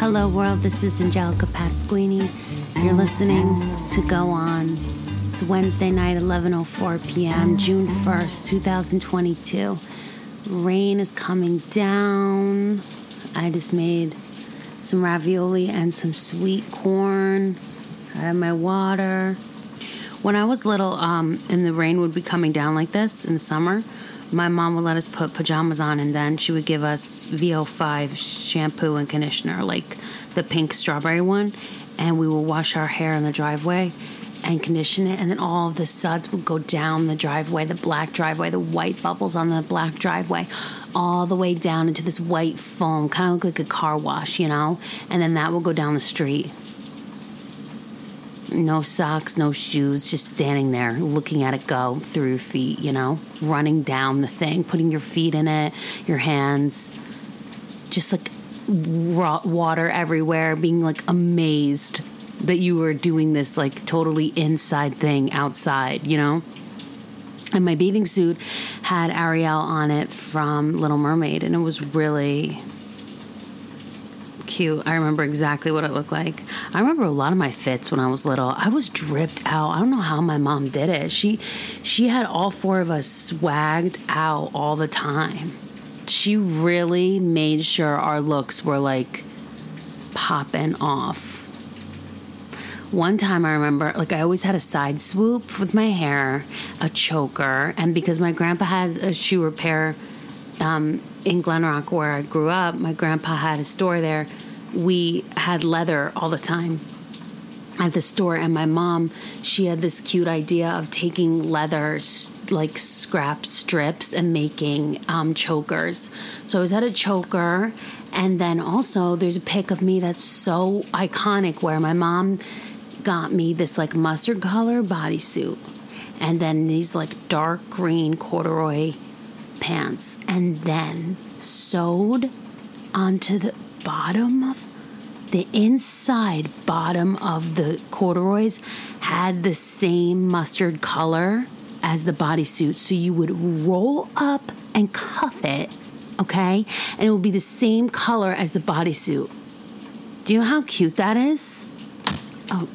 Hello, world. This is Angelica Pasquini. You're listening to Go On. It's Wednesday night, 11:04 p.m., June 1st, 2022. Rain is coming down. I just made some ravioli and some sweet corn. I have my water. When I was little, um, and the rain would be coming down like this in the summer, my mom would let us put pajamas on, and then she would give us VO5 shampoo and conditioner, like the pink strawberry one, and we would wash our hair in the driveway and condition it, and then all of the suds would go down the driveway, the black driveway, the white bubbles on the black driveway, all the way down into this white foam, kind of like a car wash, you know, and then that will go down the street no socks, no shoes, just standing there looking at it go through your feet, you know, running down the thing, putting your feet in it, your hands, just like water everywhere, being like amazed that you were doing this like totally inside thing outside, you know? And my bathing suit had Ariel on it from Little Mermaid, and it was really cute. I remember exactly what it looked like. I remember a lot of my fits when I was little. I was dripped out. I don't know how my mom did it. She she had all four of us swagged out all the time. She really made sure our looks were like popping off. One time I remember, like, I always had a side swoop with my hair, a choker, and because my grandpa has a shoe repair um, in Glen Rock where I grew up, my grandpa had a store there we had leather all the time at the store. And my mom she had this cute idea of taking leather like scrap strips and making um, chokers. So i was at a choker. And then also there's a pic of me that's so iconic where my mom got me this like mustard color bodysuit and then these like dark green corduroy pants and then sewed onto the bottom the inside bottom of the corduroys had the same mustard color as the bodysuit. So you would roll up and cuff it, okay? And it would be the same color as the bodysuit. Do you know how cute that is? Oh,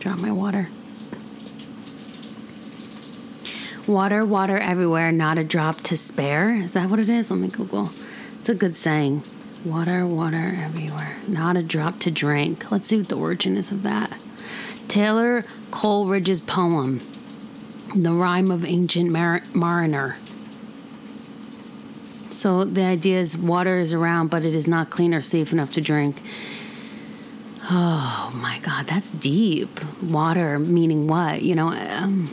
drop my water. Water, water everywhere, not a drop to spare. Is that what it is? Let me Google. It's a good saying. Water, water everywhere. Not a drop to drink. Let's see what the origin is of that. Taylor Coleridge's poem, The Rime of Ancient Mar- Mariner. So the idea is water is around, but it is not clean or safe enough to drink. Oh my God, that's deep. Water meaning what? You know, um,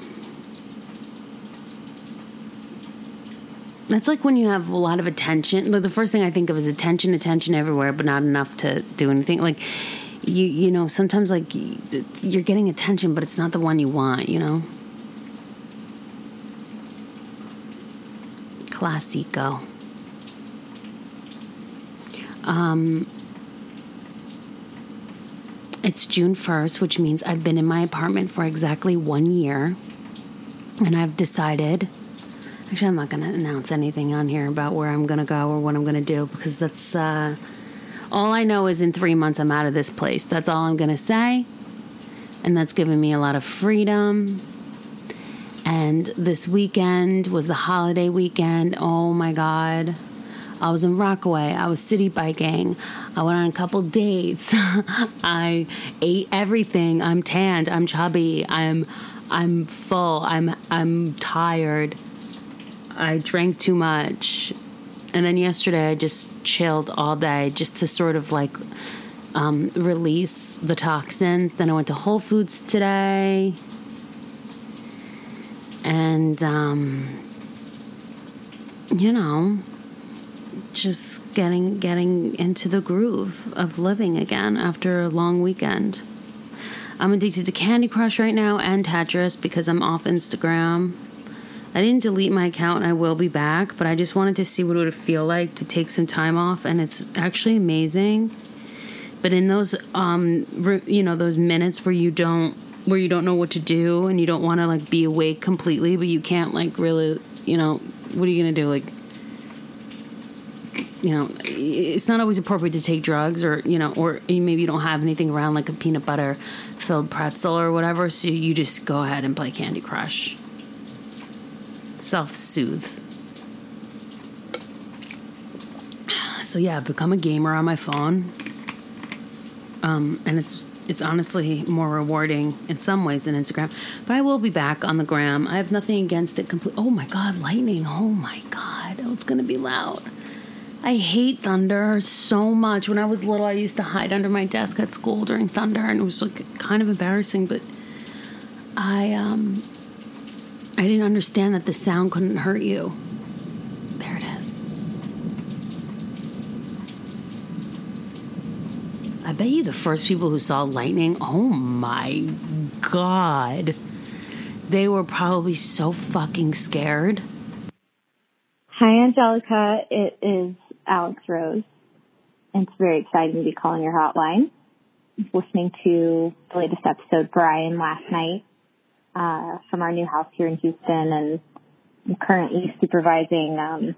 That's like when you have a lot of attention. Like the first thing I think of is attention, attention everywhere, but not enough to do anything. Like you, you know, sometimes like you're getting attention, but it's not the one you want. You know. Classico. Um, it's June 1st, which means I've been in my apartment for exactly one year. And I've decided Actually, I'm not going to announce anything on here about where I'm going to go or what I'm going to do because that's uh, all I know is in three months I'm out of this place. That's all I'm going to say. And that's given me a lot of freedom. And this weekend was the holiday weekend. Oh my God. I was in Rockaway. I was city biking. I went on a couple dates. I ate everything. I'm tanned. I'm chubby. I'm I'm full. I'm I'm tired. I drank too much. And then yesterday I just chilled all day just to sort of like um, release the toxins. Then I went to Whole Foods today. And, um, you know, just getting getting into the groove of living again after a long weekend. I'm addicted to Candy Crush right now and Tetris because I'm off Instagram. I didn't delete my account and I will be back, but I just wanted to see what it would feel like to take some time off and it's actually amazing. But in those um re- you know, those minutes where you don't where you don't know what to do and you don't want to like be awake completely, but you can't like really, you know, what are you going to do like you know, it's not always appropriate to take drugs or, you know, or maybe you don't have anything around like a peanut butter filled pretzel or whatever. So you just go ahead and play Candy Crush. Self soothe. So yeah, I've become a gamer on my phone. Um, and it's it's honestly more rewarding in some ways than Instagram. But I will be back on the gram. I have nothing against it. Complete. Oh my god, lightning! Oh my god, oh, it's gonna be loud. I hate thunder so much. When I was little, I used to hide under my desk at school during thunder, and it was like kind of embarrassing. But I um, I didn't understand that the sound couldn't hurt you. There it is. I bet you the first people who saw lightning, oh my god, they were probably so fucking scared. Hi, Angelica. It is Alex Rose. It's very exciting to be calling your hotline. listening to the latest episode, Brian, last night uh, from our new house here in Houston, and I'm currently supervising um,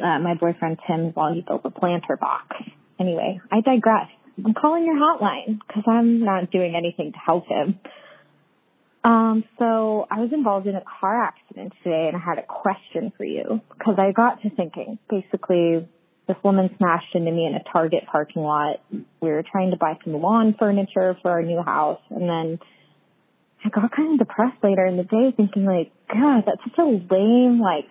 uh, my boyfriend Tim while he builds a planter box. Anyway, I digress. I'm calling your hotline because I'm not doing anything to help him. Um, so I was involved in a car accident today and I had a question for you because I got to thinking basically this woman smashed into me in a Target parking lot. We were trying to buy some lawn furniture for our new house and then I got kind of depressed later in the day thinking like, God, that's such a lame, like,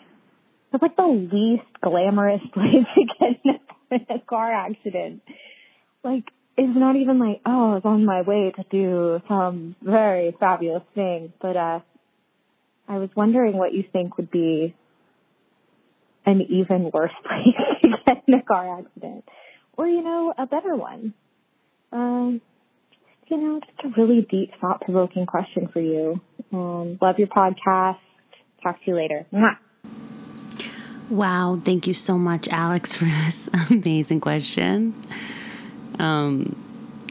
that's like the least glamorous way to get in a car accident. Like, it's not even like, oh, I was on my way to do some very fabulous thing, but, uh, I was wondering what you think would be an even worse place to get in a car accident. Or, you know, a better one. Um, you know, just a really deep, thought provoking question for you. Um, love your podcast. Talk to you later. Mwah. Wow. Thank you so much, Alex, for this amazing question. Um,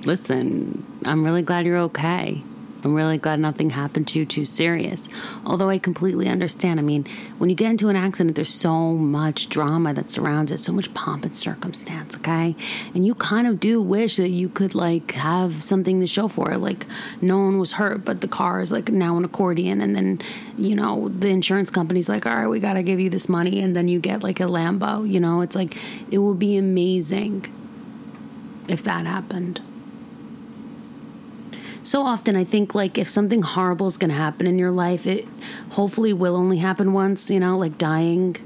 listen, I'm really glad you're okay. I'm really glad nothing happened to you too serious. Although I completely understand. I mean, when you get into an accident, there's so much drama that surrounds it, so much pomp and circumstance, okay? And you kind of do wish that you could like have something to show for it. Like no one was hurt, but the car is like now an accordion and then, you know, the insurance company's like, "All right, we got to give you this money." And then you get like a Lambo, you know? It's like it would be amazing if that happened so often I think like if something horrible is going to happen in your life, it hopefully will only happen once, you know, like dying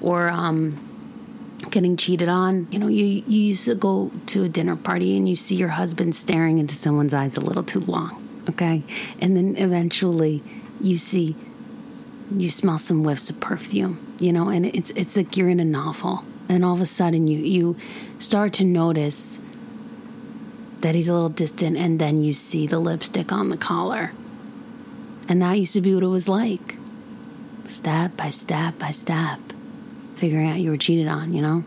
or um getting cheated on. You know, you you used to go to a dinner party and you see your husband staring into someone's eyes a little too long, okay? And then eventually you see you smell some whiffs of perfume, you know, and it's it's like you're in a novel. And all of a sudden you you start to notice that he's a little distant, and then you see the lipstick on the collar. And that used to be what it was like. Step by step by step, figuring out you were cheated on, you know?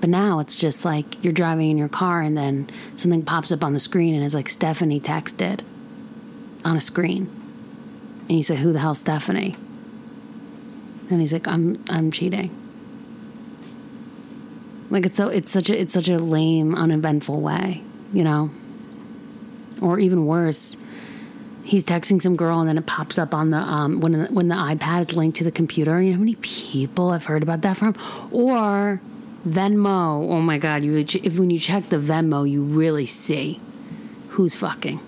But now it's just like you're driving in your car and then something pops up on the screen and it's like Stephanie texted on a screen. And you say, Who the hell's Stephanie? And he's like, I'm I'm cheating. Like it's so it's such a it's such a lame, uneventful way you know? Or even worse, he's texting some girl and then it pops up on the um, when the, when the iPad is linked to the computer. You know how many people I've heard about that from? Or Venmo. Oh my God! You if when you check the Venmo, you really see who's fucking.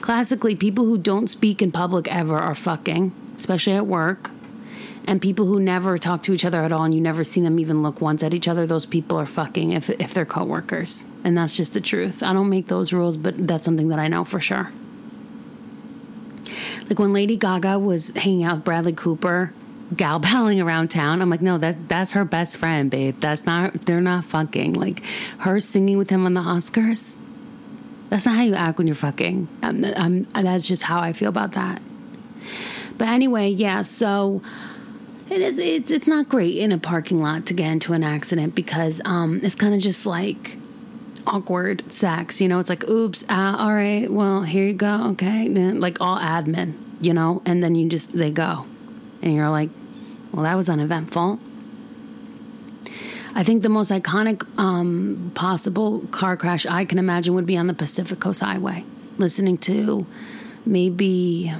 Classically, people who don't speak in public ever are fucking, especially at work and people who never talk to each other at all and you never see them even look once at each other those people are fucking if, if they're coworkers. And that's just the truth. I don't make those rules but that's something that i know for sure. Like when lady gaga was hanging out with bradley cooper gal palling around town i'm like no that that's her best friend babe. That's not they're not fucking. Like her singing with him on the oscars that's not how you act when you're fucking. I'm, I'm, that's just how i feel about that. But anyway yeah so it is. It's it's not great in a parking lot to get into an accident because um, it's kind of just like awkward sex. You know, it's like, oops, uh, all right, well, here you go, okay, then like all admin, you know, and then you just they go, and you're like, well, that was uneventful. I think the most iconic um, possible car crash I can imagine would be on the Pacific Coast Highway, listening to maybe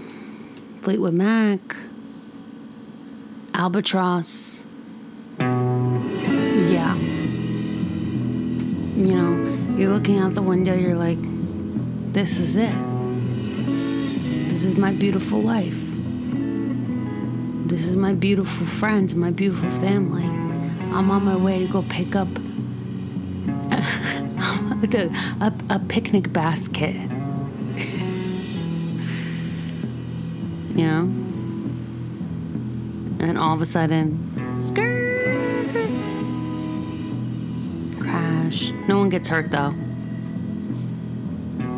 Fleetwood Mac, Albatross. Yeah. You know, you're looking out the window, you're like, this is it. This is my beautiful life. This is my beautiful friends, my beautiful family. I'm on my way to go pick up a, a, a picnic basket. you know? And all of a sudden, skirt, crash. No one gets hurt though.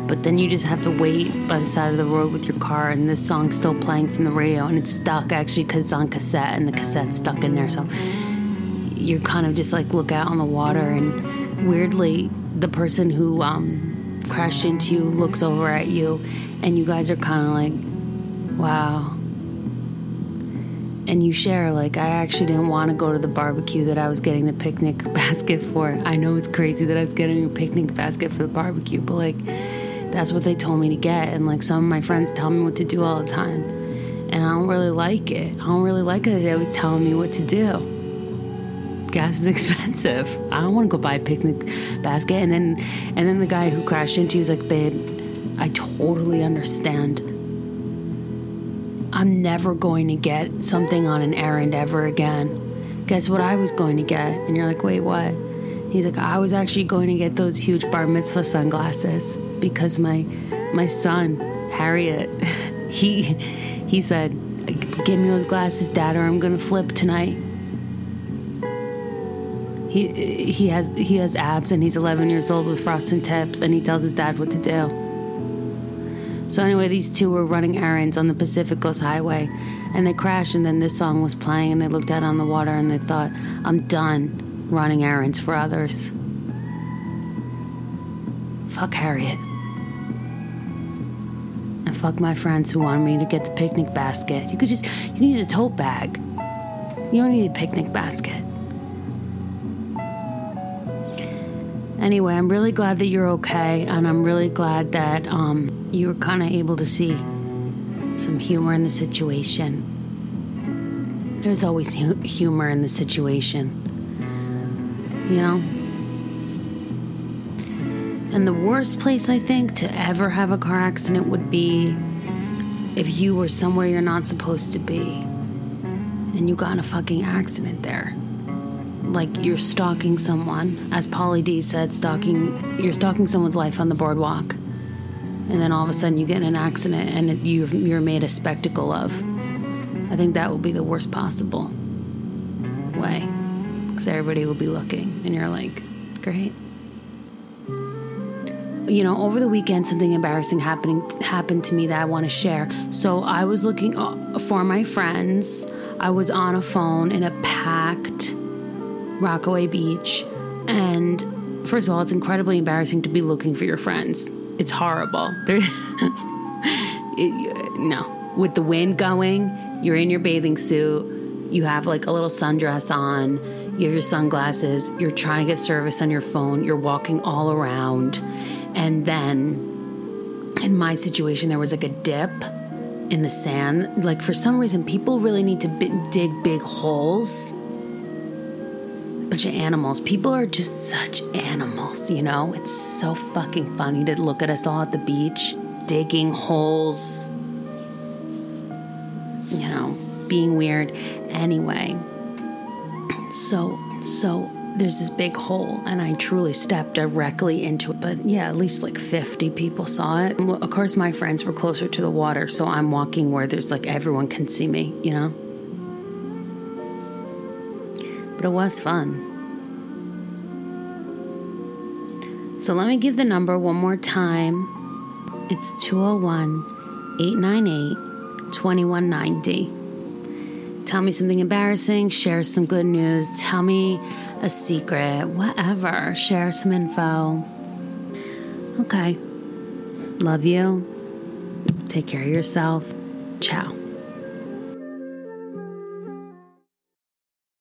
But then you just have to wait by the side of the road with your car, and this song's still playing from the radio, and it's stuck actually because it's on cassette, and the cassette's stuck in there. So you're kind of just like look out on the water, and weirdly, the person who um, crashed into you looks over at you, and you guys are kind of like, wow. And you share, like, I actually didn't want to go to the barbecue that I was getting the picnic basket for. I know it's crazy that I was getting a picnic basket for the barbecue, but like, that's what they told me to get. And like, some of my friends tell me what to do all the time. And I don't really like it. I don't really like it they always telling me what to do gas is expensive. I don't want to go buy a picnic basket. And then, and then the guy who crashed into you was like, babe, I totally understand. I'm never going to get something on an errand ever again. Guess what I was going to get? And you're like, wait, what? He's like, I was actually going to get those huge bar mitzvah sunglasses because my my son Harriet, he he said, give me those glasses, Dad, or I'm gonna flip tonight. He he has he has abs and he's 11 years old with frosted tips and he tells his dad what to do. So anyway, these two were running errands on the Pacific Coast Highway and they crashed and then this song was playing and they looked out on the water and they thought, "I'm done running errands for others." Fuck Harriet. And fuck my friends who wanted me to get the picnic basket. You could just you need a tote bag. You don't need a picnic basket. Anyway, I'm really glad that you're okay, and I'm really glad that um, you were kind of able to see some humor in the situation. There's always hu- humor in the situation, you know? And the worst place I think to ever have a car accident would be if you were somewhere you're not supposed to be and you got in a fucking accident there like you're stalking someone, as Polly D said, stalking you're stalking someone's life on the boardwalk, and then all of a sudden you get in an accident and it, you're, made a spectacle of. I think that would be the worst possible way, because everybody will be looking, and you're like, great. You know, over the weekend, something embarrassing happening happened to me that I want to share. So I was looking uh, for my friends. I was on a phone in a packed Rockaway Beach. And first of all, it's incredibly embarrassing to be looking for your friends. It's horrible. it, no. With the wind going, you're in your bathing suit, you have like a little sundress on, you have your sunglasses, you're trying to get service on your phone, you're walking all around. And then in my situation, there was like a dip in the sand. Like for some reason, people really need to b- dig big holes bunch of animals. People are just such animals, you know? It's so fucking funny to look at us all at the beach, digging holes, you know, being weird. Anyway, so, so there's this big hole, and I truly stepped directly into it. But yeah, at least like 50 people saw it. Of course, my friends were closer to the water, so I'm walking where there's like everyone can see me, you know? But it was fun. So let me give the number one more time. It's 201 898 2190. Tell me something embarrassing, share some good news, tell me a secret, whatever. Share some info. Okay. Love you. Take care of yourself. Ciao.